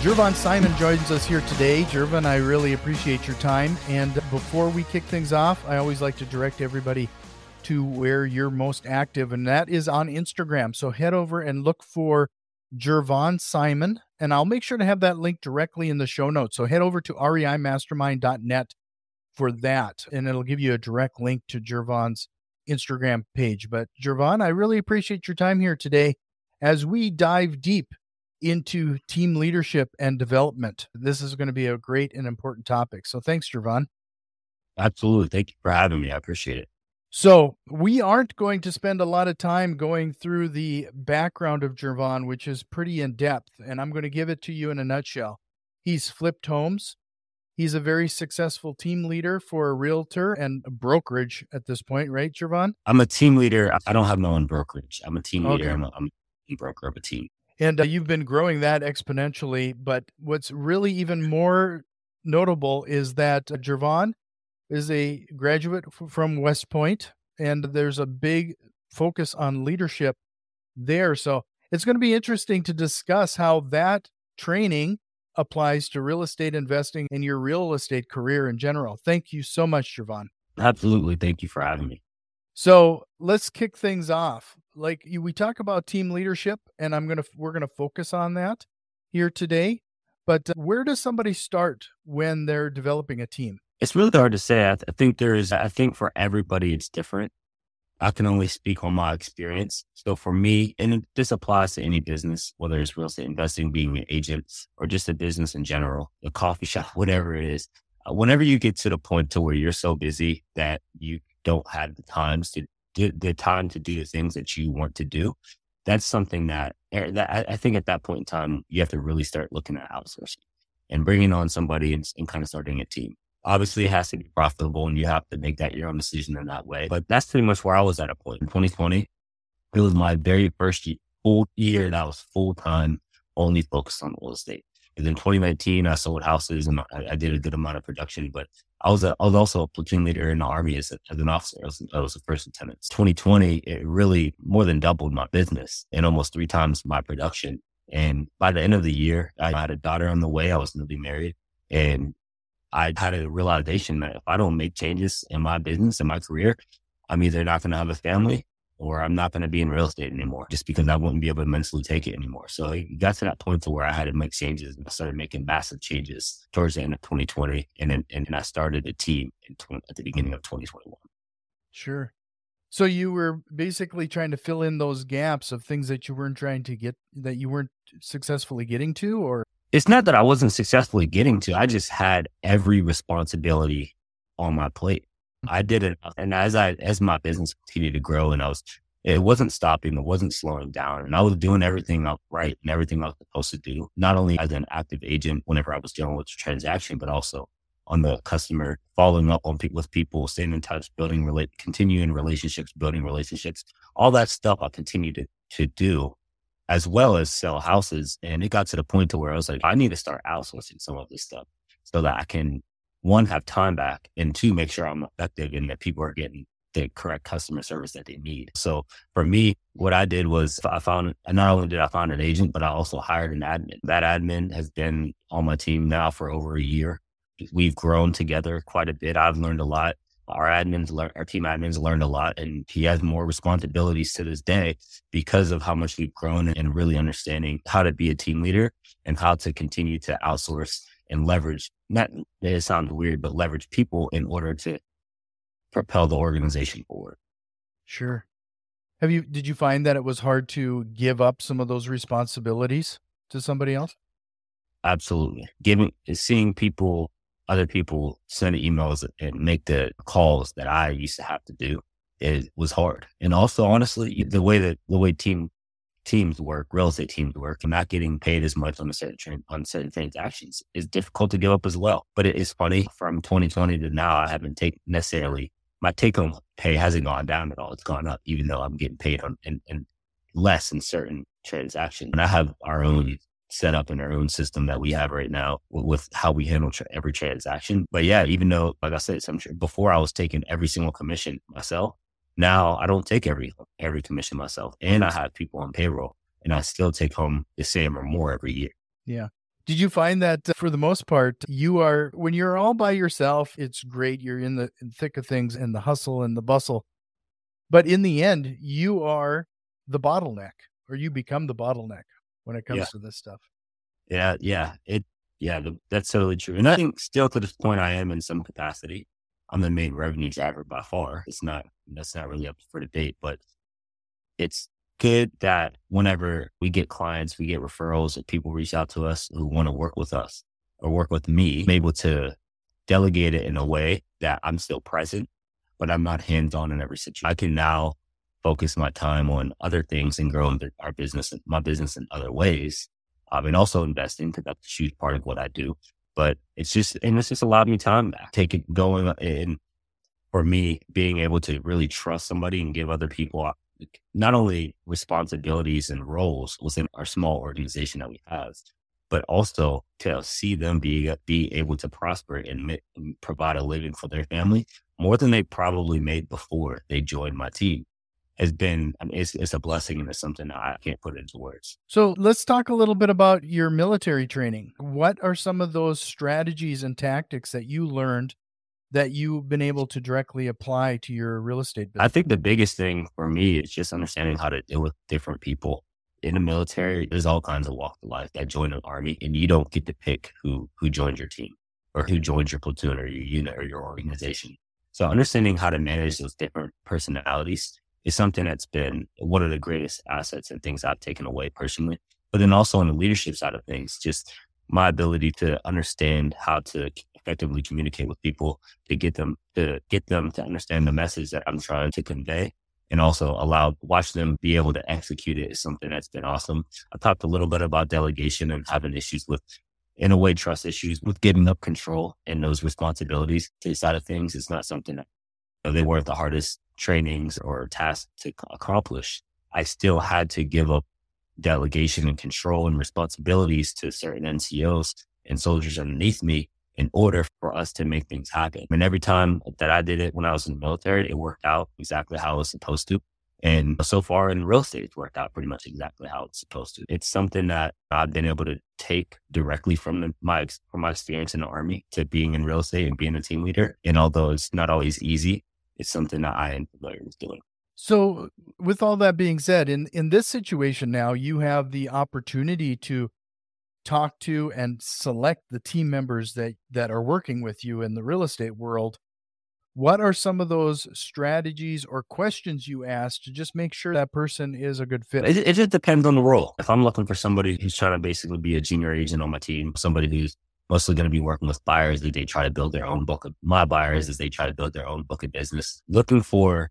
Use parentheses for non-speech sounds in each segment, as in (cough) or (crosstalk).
Gervon Simon joins us here today. Gervon, I really appreciate your time. And before we kick things off, I always like to direct everybody to where you're most active, and that is on Instagram. So head over and look for Gervon Simon, and I'll make sure to have that link directly in the show notes. So head over to reimastermind.net for that, and it'll give you a direct link to Gervon's Instagram page. But Gervon, I really appreciate your time here today as we dive deep into team leadership and development. This is going to be a great and important topic. So thanks, Gervon. Absolutely. Thank you for having me. I appreciate it. So, we aren't going to spend a lot of time going through the background of Gervon, which is pretty in depth, and I'm going to give it to you in a nutshell. He's flipped homes. He's a very successful team leader for a realtor and a brokerage at this point, right, Gervon? I'm a team leader. I don't have my own brokerage. I'm a team leader. Okay. I'm, a, I'm a broker of a team. And uh, you've been growing that exponentially. But what's really even more notable is that uh, Gervon is a graduate f- from West Point, and there's a big focus on leadership there. So it's going to be interesting to discuss how that training applies to real estate investing and your real estate career in general. Thank you so much, Gervon. Absolutely. Thank you for having me. So let's kick things off. Like you, we talk about team leadership, and I'm gonna we're gonna focus on that here today. But uh, where does somebody start when they're developing a team? It's really hard to say. I, th- I think there is. I think for everybody, it's different. I can only speak on my experience. So for me, and this applies to any business, whether it's real estate investing, being an agent, or just a business in general, a coffee shop, (laughs) whatever it is. Uh, whenever you get to the point to where you're so busy that you don't have the times to the time to do the things that you want to do, that's something that, eh, that I think at that point in time, you have to really start looking at outsourcing and bringing on somebody and, and kind of starting a team. Obviously, it has to be profitable and you have to make that your own decision in that way. But that's pretty much where I was at a point in 2020. It was my very first year, full year that I was full time, only focused on real estate. And then 2019, I sold houses and I, I, did a good amount of production, but I was a, I was also a platoon leader in the army as, a, as an officer. I was, I was a first lieutenant. 2020, it really more than doubled my business and almost three times my production. And by the end of the year, I had a daughter on the way. I was newly married and I had a realization that if I don't make changes in my business and my career, I'm either not going to have a family or I'm not going to be in real estate anymore just because I wouldn't be able to mentally take it anymore. So it got to that point to where I had to make changes and I started making massive changes towards the end of 2020. And then, and I started a team in 20, at the beginning of 2021. Sure. So you were basically trying to fill in those gaps of things that you weren't trying to get, that you weren't successfully getting to, or? It's not that I wasn't successfully getting to, I just had every responsibility on my plate. I did it. And as I, as my business continued to grow and I was, it wasn't stopping, it wasn't slowing down. And I was doing everything right and everything I was supposed to do, not only as an active agent whenever I was dealing with the transaction, but also on the customer, following up on pe- with people, staying in touch, building, relate, continuing relationships, building relationships, all that stuff I continued to, to do as well as sell houses. And it got to the point to where I was like, I need to start outsourcing some of this stuff so that I can one, have time back, and two, make sure I'm effective and that people are getting the correct customer service that they need. So for me, what I did was I found, not only did I find an agent, but I also hired an admin. That admin has been on my team now for over a year. We've grown together quite a bit. I've learned a lot. Our admins, our team admins learned a lot and he has more responsibilities to this day because of how much we've grown and really understanding how to be a team leader and how to continue to outsource and leverage, not, it sounds weird, but leverage people in order to propel the organization forward. Sure. Have you, did you find that it was hard to give up some of those responsibilities to somebody else? Absolutely. Giving, seeing people, other people send emails and make the calls that I used to have to do, it was hard. And also, honestly, the way that the way team teams work, real estate teams work, and not getting paid as much on certain on certain transactions is difficult to give up as well. But it is funny from 2020 to now, I haven't taken necessarily my take home pay hasn't gone down at all. It's gone up, even though I'm getting paid on and, and less in certain transactions. And I have our own set up in our own system that we have right now with, how we handle tra- every transaction. But yeah, even though, like I said, before I was taking every single commission myself, now I don't take every every commission myself, and I have people on payroll, and I still take home the same or more every year. Yeah. Did you find that uh, for the most part, you are when you're all by yourself, it's great. You're in the in thick of things and the hustle and the bustle. But in the end, you are the bottleneck or you become the bottleneck when it comes Yeah. to this stuff. Yeah, yeah, it, yeah, the, that's totally true. And I think still to this point, I am in some capacity. I'm the main revenue driver by far. It's not, that's not really up for debate, but it's good that whenever we get clients, we get referrals and people reach out to us who want to work with us or work with me, I'm able to delegate it in a way that I'm still present, but I'm not hands on in every situation. I can now focus my time on other things and grow our business, my business in other ways um, and also investing because that's a huge part of what I do. But it's just, and it's just allowed me time back, take it going in for me, being able to really trust somebody and give other people uh, not only responsibilities and roles within our small organization that we have, but also to see them be, be able to prosper and, and provide a living for their family more than they probably made before they joined my team has been, I mean, it's, it's a blessing and it's something I can't put into words. So let's talk a little bit about your military training. What are some of those strategies and tactics that you learned that you've been able to directly apply to your real estate business? I think the biggest thing for me is just understanding how to deal with different people. In the military, there's all kinds of walk of life that join an army, and you don't get to pick who who joins your team or who joins your platoon or your unit or your organization. So understanding how to manage those different personalities is something that's been one of the greatest assets and things I've taken away personally. But then also on the leadership side of things, just my ability to understand how to effectively communicate with people to get them to get them to understand the message that I'm trying to convey and also allow watch them be able to execute it is something that's been awesome. I talked a little bit about delegation and having issues with in a way trust issues with giving up control and those responsibilities to the side of things. It's not something that you know, they weren't the hardest trainings or tasks to accomplish. I still had to give up delegation and control and responsibilities to certain NCOs and soldiers underneath me in order for us to make things happen. And every time that I did it when I was in the military, it worked out exactly how it was supposed to. And so far in real estate, it's worked out pretty much exactly how it's supposed to. It's something that I've been able to take directly from the, my from my experience in the army to being in real estate and being a team leader. And although it's not always easy, it's something that I am familiar with doing. So, with all that being said, in in this situation now, you have the opportunity to talk to and select the team members that that are working with you in the real estate world. What are some of those strategies or questions you ask to just make sure that person is a good fit? It, it just depends on the role. If I'm looking for somebody who's trying to basically be a junior agent on my team, somebody who's mostly going to be working with buyers that they try to build their own book of my buyers as they try to build their own book of business. Looking for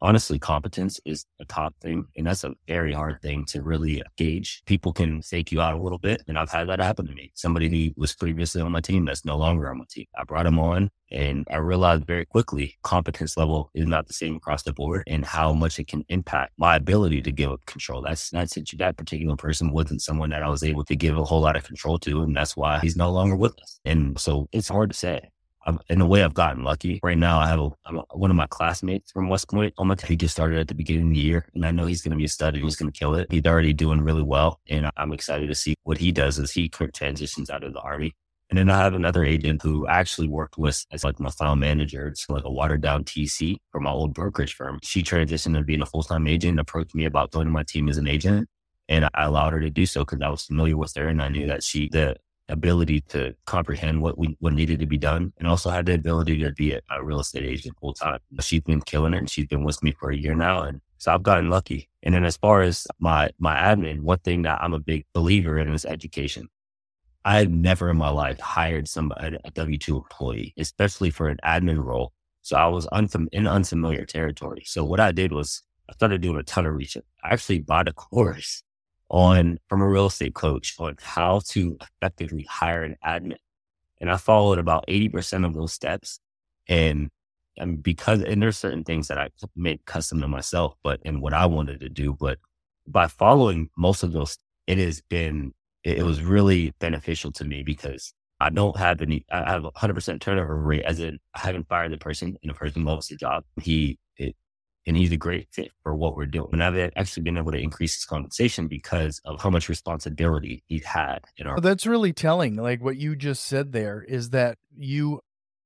honestly, competence is a top thing. And that's a very hard thing to really gauge. People can fake you out a little bit. And I've had that happen to me. Somebody who was previously on my team that's no longer on my team. I brought him on and I realized very quickly competence level is not the same across the board and how much it can impact my ability to give control. That's not that particular person wasn't someone that I was able to give a whole lot of control to. And that's why he's no longer with us. And so it's hard to say. I'm, in a way, I've gotten lucky. Right now, I have a, one of my classmates from West Point on my team. He just started at the beginning of the year, and I know he's going to be a stud and he's going to kill it. He's already doing really well, and I'm excited to see what he does as he transitions out of the army. And then I have another agent who actually worked with as like my file manager. It's like a watered down TC for my old brokerage firm. She transitioned to being a full time agent, and approached me about joining my team as an agent. And I allowed her to do so because I was familiar with her and I knew that she, the ability to comprehend what we what needed to be done and also had the ability to be a, a real estate agent full time. She's been killing it and she's been with me for a year now and so I've gotten lucky. And then as far as my my admin, one thing that I'm a big believer in is education. I had never in my life hired somebody a W two employee, especially for an admin role. So I was unfam- in unfamiliar territory. So what I did was I started doing a ton of research. I actually bought a (laughs) course on from a real estate coach on how to effectively hire an admin. And I followed about 80% of those steps. And and because and there's certain things that I made custom to myself, but and what I wanted to do. But by following most of those, it has been it, it was really beneficial to me because I don't have any I have a hundred percent turnover rate as in I haven't fired the person and the person loves the job. He and he's a great fit for what we're doing. And I've actually been able to increase his compensation because of how much responsibility he's had in our. Well, that's really telling. Like what you just said there is that you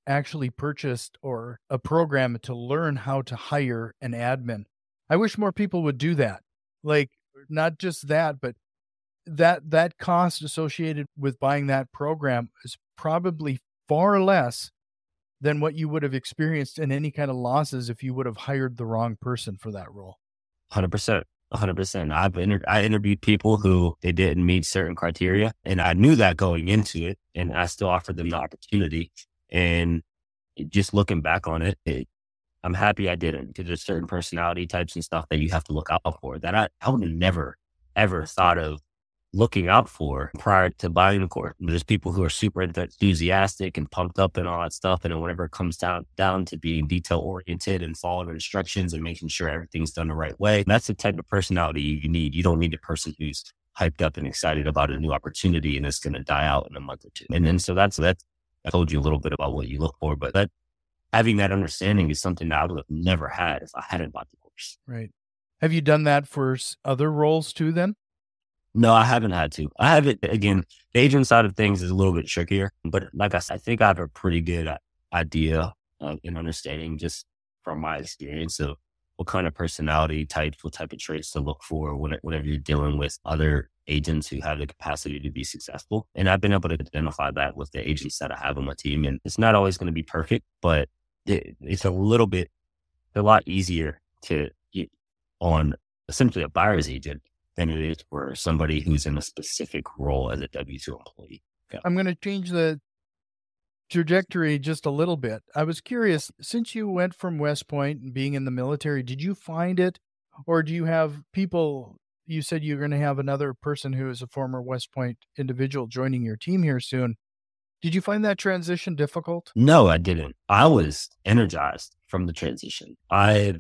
actually purchased or a program to learn how to hire an admin. I wish more people would do that. Like not just that, but that that cost associated with buying that program is probably far less than what you would have experienced in any kind of losses if you would have hired the wrong person for that role. 100%. 100%. I've inter- I interviewed people who they didn't meet certain criteria and I knew that going into it and I still offered them the opportunity and just looking back on it, it I'm happy I didn't because there's certain personality types and stuff that you have to look out for that I, I would have never, ever thought of looking out for prior to buying the course. There's people who are super enthusiastic and pumped up and all that stuff. And then whenever it comes down down to being detail oriented and following instructions and making sure everything's done the right way, that's the type of personality you need. You don't need a person who's hyped up and excited about a new opportunity and it's going to die out in a month or two. And then so that's that. I told you a little bit about what you look for, but that having that understanding is something that I would have never had if I hadn't bought the course. Right. Have you done that for other roles too? Then. No, I haven't had to. I have it again. The agent side of things is a little bit trickier, but like I said, I think I have a pretty good idea and understanding just from my experience of what kind of personality types, what type of traits to look for whenever you're dealing with other agents who have the capacity to be successful. And I've been able to identify that with the agents that I have on my team. And it's not always going to be perfect, but it, it's a little bit, a lot easier to get on essentially a buyer's agent than it is for somebody who's in a specific role as a W 2 employee. Yeah. I'm going to change the trajectory just a little bit. I was curious since you went from West Point and being in the military, did you find it or do you have people? You said you're going to have another person who is a former West Point individual joining your team here soon. Did you find that transition difficult? No, I didn't. I was energized from the transition. I,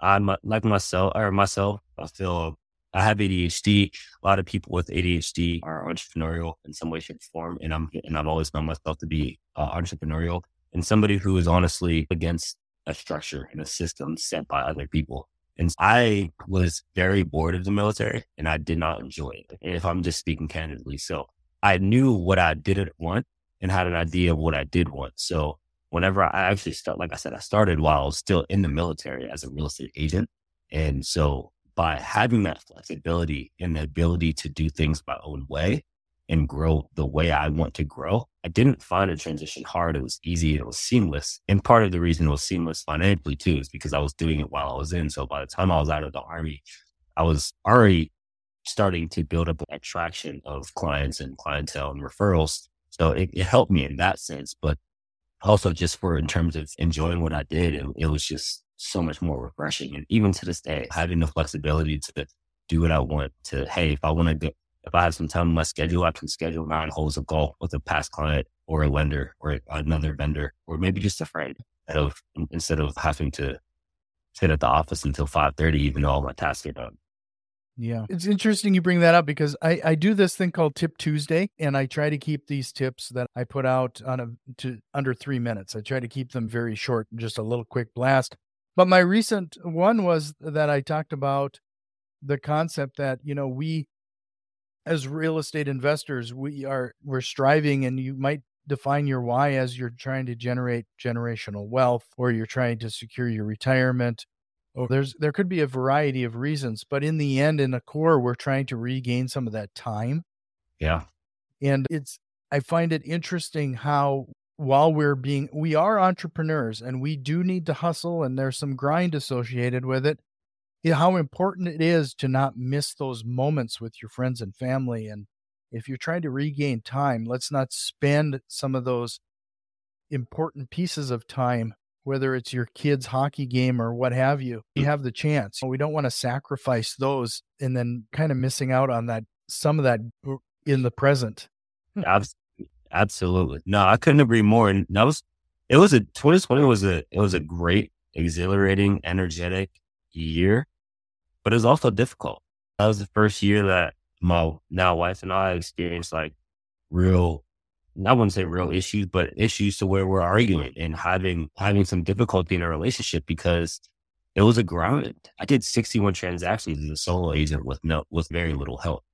I'm like myself or myself. I feel I have ADHD. A lot of people with ADHD are entrepreneurial in some way, shape, or form, and I'm and I've always known myself to be uh, entrepreneurial and somebody who is honestly against a structure and a system set by other people. And I was very bored of the military, and I did not enjoy it. If I'm just speaking candidly, so I knew what I didn't want and had an idea of what I did want. So whenever I actually start, like I said, I started while I was still in the military as a real estate agent, and so by having that flexibility and the ability to do things my own way and grow the way I want to grow, I didn't find a transition hard. It was easy. It was seamless. And part of the reason it was seamless financially too is because I was doing it while I was in. So by the time I was out of the army, I was already starting to build up that traction of clients and clientele and referrals. So it, it helped me in that sense, but also just for in terms of enjoying what I did, it, it was just so much more refreshing. And even to this day, having the flexibility to do what I want to, hey, if I want to go, if I have some time in my schedule, I can schedule nine holes of golf with a past client or a lender or another vendor, or maybe just a friend of instead of having to sit at the office until 5.30, even though all my tasks are done. Yeah. It's interesting you bring that up because I, I do this thing called Tip Tuesday and I try to keep these tips that I put out on a to under three minutes. I try to keep them very short, just a little quick blast. But my recent one was that I talked about the concept that, you know, we as real estate investors, we are we're striving and you might define your why as you're trying to generate generational wealth or you're trying to secure your retirement. Or there's there could be a variety of reasons, but in the end in the core we're trying to regain some of that time. Yeah. And it's I find it interesting how while we're being we are entrepreneurs and we do need to hustle and there's some grind associated with it how important it is to not miss those moments with your friends and family and if you're trying to regain time let's not spend some of those important pieces of time whether it's your kid's hockey game or what have you, you mm. have the chance. We don't want to sacrifice those and then kind of missing out on that, some of that in the present. Absolutely. No, I couldn't agree more. And that was, it was a 2020 was a, it was a great, exhilarating, energetic year, but it was also difficult. That was the first year that my now wife and I experienced like real I wouldn't say real issues, but issues to where we're arguing and having having some difficulty in a relationship because it was a grind. I did 61 transactions as a solo agent with no with very little help.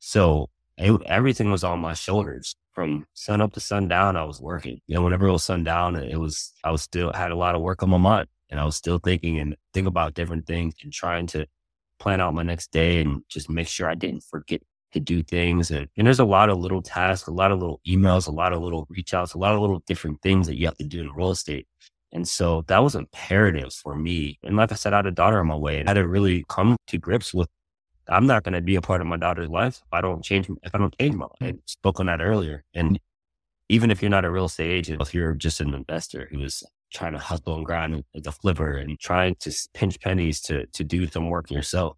So it, everything was on my shoulders from sun up to sundown. I was working. You know, whenever it was sundown, it was I was still had a lot of work on my mind, and I was still thinking and think about different things and trying to plan out my next day and just make sure I didn't forget to do things. And, and there's a lot of little tasks, a lot of little emails, a lot of little reach outs, a lot of little different things that you have to do in real estate. And so that was imperative for me. And like I said, I had a daughter on my way I had to really come to grips with I'm not going to be a part of my daughter's life if I don't change, if I don't change my life. I mm-hmm. spoke on that earlier. And even if you're not a real estate agent, if you're just an investor who is trying to hustle and grind as a flipper and trying to pinch pennies to, to do some work yourself,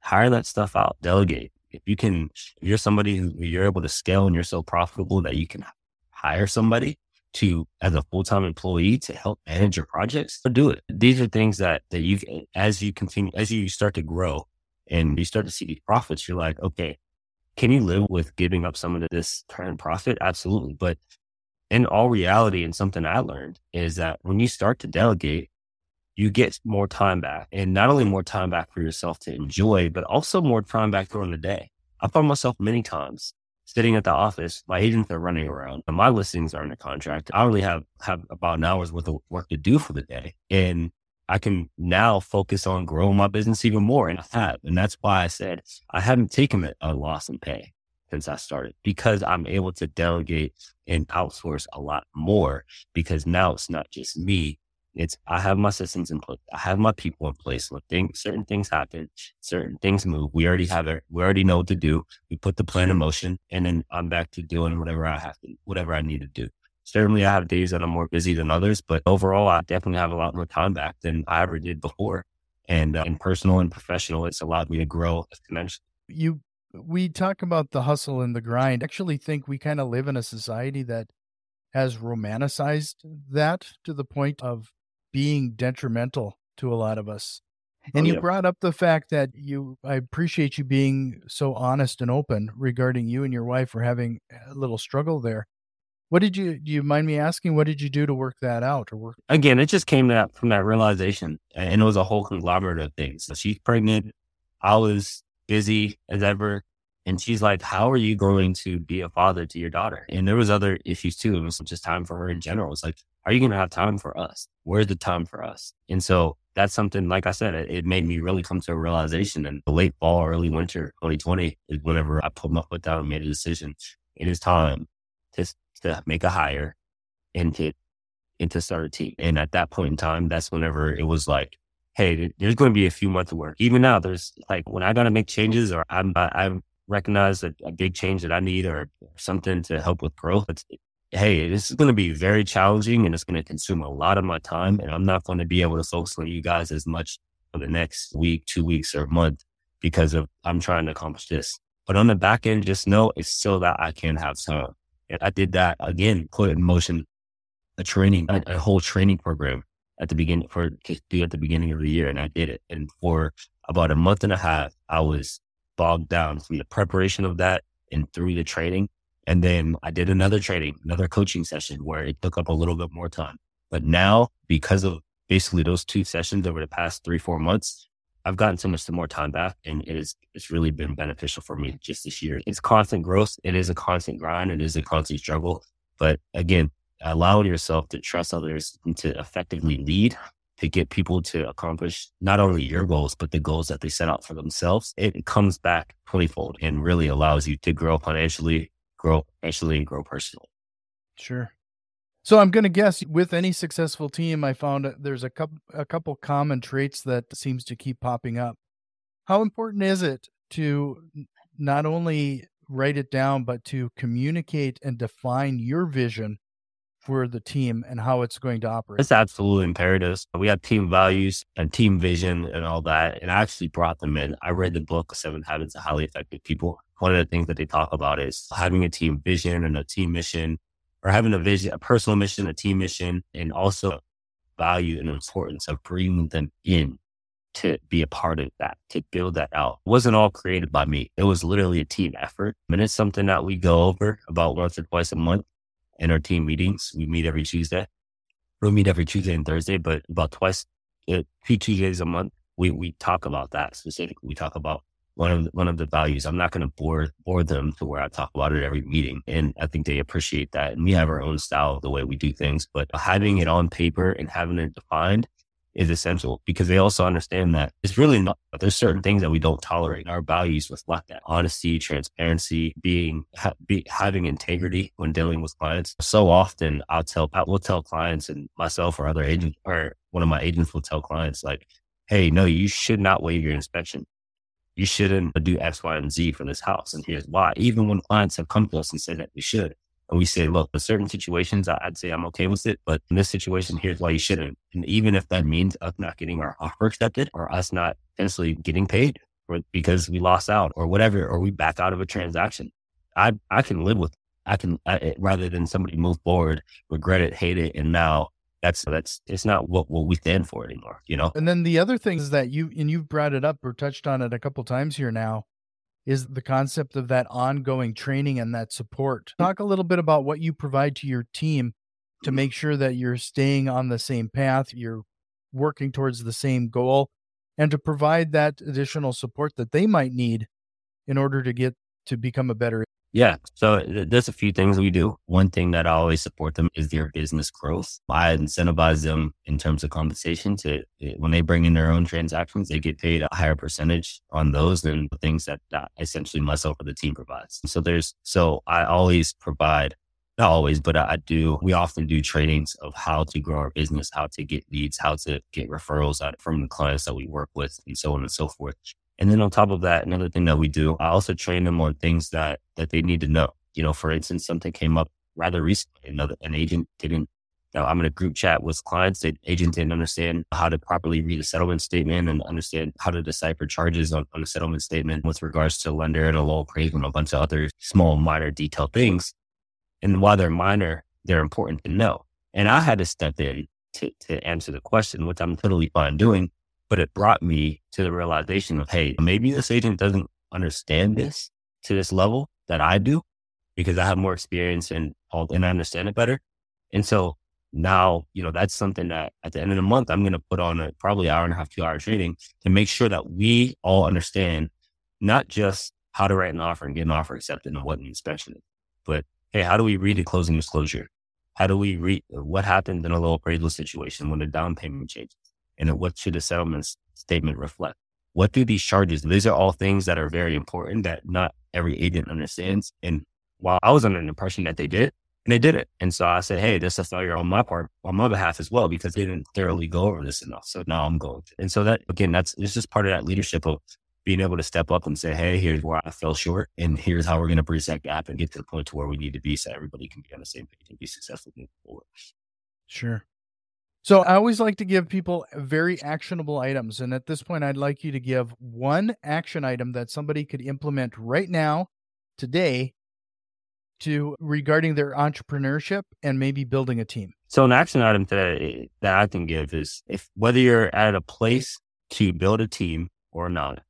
hire that stuff out, delegate, if you can, if you're somebody who you're able to scale and you're so profitable that you can hire somebody to as a full-time employee to help manage your projects, do it. These are things that that you as you continue as you start to grow and you start to see these profits, you're like, okay, can you live with giving up some of this current profit? Absolutely. But in all reality, and something I learned is that when you start to delegate, you get more time back and not only more time back for yourself to enjoy, but also more time back during the day. I found myself many times sitting at the office. My agents are running around my listings are in a contract. I only have, have about an hour's worth of work to do for the day. And I can now focus on growing my business even more. And I have. And that's why I said I haven't taken a loss in pay since I started because I'm able to delegate and outsource a lot more because now it's not just me it's I have my systems in place. I have my people in place. When things, certain things happen, certain things move. We already have it. We already know what to do. We put the plan in motion, and then I'm back to doing whatever I have to, whatever I need to do. Certainly, I have days that I'm more busy than others, but overall, I definitely have a lot more time back than I ever did before. And uh, in personal and professional, it's allowed me to grow exponentially. You, we talk about the hustle and the grind. I actually think we kind of live in a society that has romanticized that to the point of being detrimental to a lot of us. And oh, you yeah. brought up the fact that you, I appreciate you being so honest and open regarding you and your wife were having a little struggle there. What did you, do you mind me asking, what did you do to work that out or work? Again, it just came that from that realization and it was a whole conglomerate of things. So she's pregnant. I was busy as ever. And she's like, how are you going to be a father to your daughter? And there was other issues too. It was just time for her in general. It's like, are you going to have time for us? Where's the time for us? And so that's something, like I said, it, it, made me really come to a realization. And the late fall, early winter 2020 is whenever I put my foot down and made a decision. It is time to, to make a hire and to, and to start a team. And at that point in time, that's whenever it was like, hey, there's going to be a few months of work. Even now, there's like when I got to make changes or I'm, I, recognize a, a, big change that I need or something to help with growth, it's, hey, this is going to be very challenging and it's going to consume a lot of my time. And I'm not going to be able to focus on you guys as much for the next week, two weeks, or month because of I'm trying to accomplish this. But on the back end, just know it's still that I can have time. And I did that again, put in motion a training, a, a whole training program at the beginning for at the beginning of the year. And I did it. And for about a month and a half, I was bogged down from the preparation of that and through the training and then I did another training, another coaching session where it took up a little bit more time. But now, because of basically those two sessions over the past three, four months, I've gotten so much more time back and it is, it's really been beneficial for me just this year. It's constant growth. It is a constant grind. It is a constant struggle. But again, allowing yourself to trust others and to effectively lead to get people to accomplish not only your goals, but the goals that they set out for themselves, it comes back twentyfold and really allows you to grow financially, grow professionally and grow personally. Sure. So I'm going to guess with any successful team, I found there's a couple a couple common traits that seems to keep popping up. How important is it to not only write it down, but to communicate and define your vision for the team and how it's going to operate? It's absolutely imperative. We have team values and team vision and all that. And I actually brought them in. I read the book, Seven Habits of Highly Effective People. One of the things that they talk about is having a team vision and a team mission or having a vision, a personal mission, a team mission, and also value and importance of bringing them in to be a part of that, to build that out. It wasn't all created by me. It was literally a team effort. And it's something that we go over about once or twice a month in our team meetings. We meet every Tuesday. We'll meet every Tuesday and Thursday, but about twice, uh, two Tuesdays a month, we, we talk about that specifically. We talk about one of one of the values. I'm not going to bore bore them to where I talk about it every meeting, and I think they appreciate that. And we have our own style the way we do things, but having it on paper and having it defined is essential because they also understand that it's really not, there's certain things that we don't tolerate. Our values reflect that honesty, transparency, being, ha, be, having integrity when dealing with clients. So often I'll tell, I will tell clients and myself or other agents or one of my agents will tell clients like, Hey, no, you should not waive your inspection. You shouldn't do X, Y, and Z for this house. And here's why. Even when clients have come to us and said that we should, and we say, look, in certain situations, I'd say I'm okay with it, but in this situation, here's why you shouldn't. And even if that means us not getting our offer accepted or us not potentially getting paid or because we lost out or whatever, or we back out of a transaction, I, I can live with, I can, I, rather than somebody move forward, regret it, hate it. And now that's, that's, it's not what, what we stand for anymore, you know? And then the other thing is that you, and you've brought it up or touched on it a couple times here now is the concept of that ongoing training and that support. Talk a little bit about what you provide to your team to make sure that you're staying on the same path, you're working towards the same goal, and to provide that additional support that they might need in order to get to become a better yeah. So there's a few things we do. One thing that I always support them is their business growth. I incentivize them in terms of compensation to eh, when they bring in their own transactions, they get paid a higher percentage on those than the things that, that essentially myself or the team provides. So there's, so I always provide not always, but I do. We often do trainings of how to grow our business, how to get leads, how to get referrals out from the clients that we work with, and so on and so forth. And then on top of that, another thing that we do, I also train them on things that that they need to know. You know, for instance, something came up rather recently. Another an agent didn't. Know, I'm in a group chat with clients. The agent didn't understand how to properly read a settlement statement and understand how to decipher charges on, on a settlement statement with regards to lender and a low appraisal and a bunch of other small, minor detailed things. And while they're minor, they're important to know. And I had to step in to, to answer the question, which I'm totally fine doing. But it brought me to the realization of, hey, maybe this agent doesn't understand this to this level that I do because I have more experience and all, and I understand it better. And so now, you know, that's something that at the end of the month, I'm going to put on a probably hour and a half, two hour training to make sure that we all understand not just how to write an offer and get an offer accepted and what an inspection is, but hey, how do we read a closing disclosure? How do we read what happens in a low appraisal situation when the down payment changes? And what should the settlement statement reflect? What do these charges? These are all things that are very important that not every agent understands. And while I was under the impression that they did, and they did it. And so I said, Hey, this is a failure on my part, on my behalf as well, because they didn't thoroughly go over this enough. So now I'm going. And so that, again, that's, it's just part of that leadership of being able to step up and say, Hey, here's where I fell short. And here's how we're going to bridge that gap and get to the point to where we need to be so everybody can be on the same page and be successful moving forward. Sure. So I always like to give people very actionable items. And at this point, I'd like you to give one action item that somebody could implement right now, today, to regarding their entrepreneurship and maybe building a team. So an action item that that I can give is if whether you're at a place to build a team or not,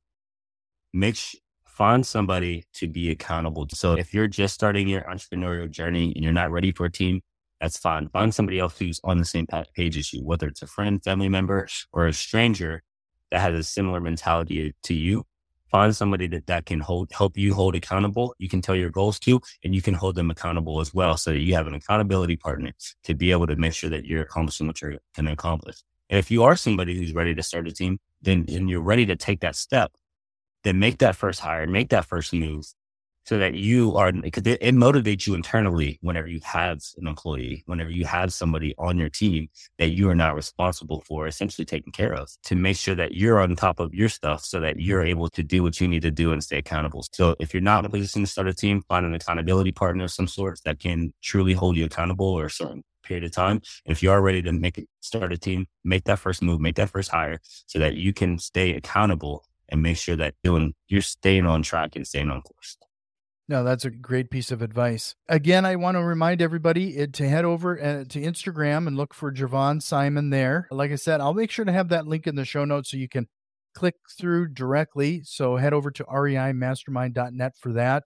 make sh- find somebody to be accountable. So if you're just starting your entrepreneurial journey and you're not ready for a team, that's fine. Find somebody else who's on the same page as you, whether it's a friend, family member, or a stranger that has a similar mentality to you. Find somebody that, that can hold, help you hold accountable. You can tell your goals to, and you can hold them accountable as well. So that you have an accountability partner to be able to make sure that you're accomplishing what you're going to accomplish. And if you are somebody who's ready to start a team, then, and you're ready to take that step, then make that first hire, make that first move so that you are because it, it, motivates you internally whenever you have an employee whenever you have somebody on your team that you are not responsible for essentially taking care of to make sure that you're on top of your stuff so that you're able to do what you need to do and stay accountable so if you're not in a position to start a team find an accountability partner of some sort that can truly hold you accountable or a certain period of time. If you are ready to make it, start a team, make that first move, make that first hire so that you can stay accountable and make sure that doing, you're staying on track and staying on course. No, that's a great piece of advice. Again, I want to remind everybody to head over uh, to Instagram and look for Gervon Simon there. Like I said, I'll make sure to have that link in the show notes so you can click through directly. So head over to reimastermind.net for that.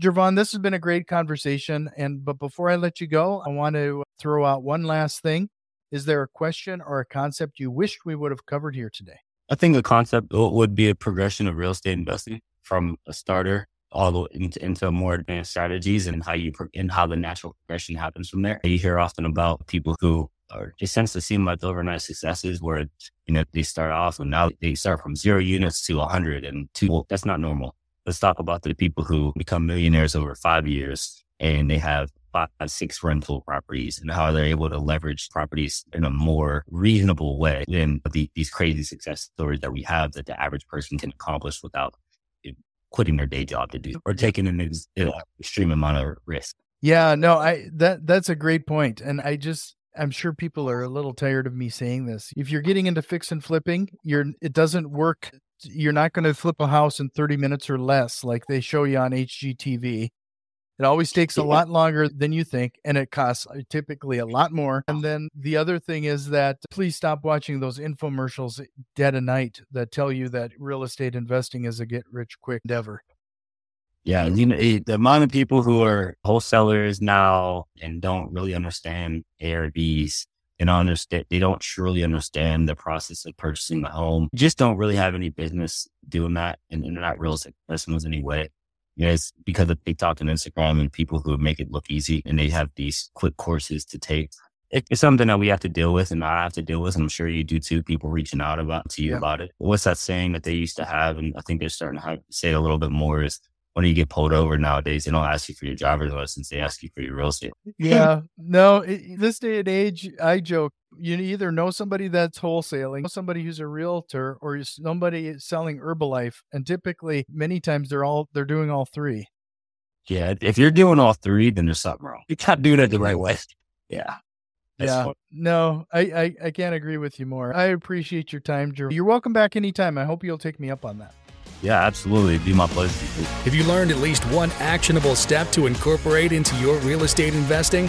Gervon, this has been a great conversation. And but before I let you go, I want to throw out one last thing. Is there a question or a concept you wished we would have covered here today? I think a concept would be a progression of real estate investing from a starter all the into, into more advanced strategies and how you and how the natural progression happens from there. You hear often about people who are it tends to seem like overnight successes where you know they start off and now they start from zero units to a hundred and two. Well, that's not normal. Let's talk about the people who become millionaires over five years and they have five, six rental properties and how they're able to leverage properties in a more reasonable way than the, these crazy success stories that we have that the average person can accomplish without quitting their day job to do or taking an ex- extreme amount of risk. Yeah, no, I that that's a great point, and I just I'm sure people are a little tired of me saying this. If you're getting into fix and flipping, you're it doesn't work. You're not going to flip a house in 30 minutes or less, like they show you on HGTV. It always takes a lot longer than you think, and it costs uh, typically a lot more. And then the other thing is that please stop watching those infomercials dead of night that tell you that real estate investing is a get rich quick endeavor. Yeah, you know, the amount of people who are wholesalers now and don't really understand ARVs and understand they don't truly understand the process of purchasing a home. Just don't really have any business doing that, and, and they're not real estate professionals anyway. You know, it's because of TikTok and Instagram and people who make it look easy and they have these quick courses to take. It's something that we have to deal with and I have to deal with. And I'm sure you do too. People reaching out about to you yeah. about it. What's that saying that they used to have? And I think they're starting to have, say it a little bit more is when you get pulled over nowadays, they don't ask you for your driver's license; they ask you for your real estate. Yeah, no, this day and age, I joke. You either know somebody that's wholesaling, somebody who's a realtor, or somebody selling Herbalife, and typically, many times, they're all they're doing all three. Yeah, if you're doing all three, then there's something wrong. You can't do it the right way. (laughs) Yeah. yeah. Fun. No, I, I, I can't agree with you more. I appreciate your time, Drew. You're welcome back anytime. I hope you'll take me up on that. Yeah, absolutely. It'd be my pleasure. Have you learned at least one actionable step to incorporate into your real estate investing?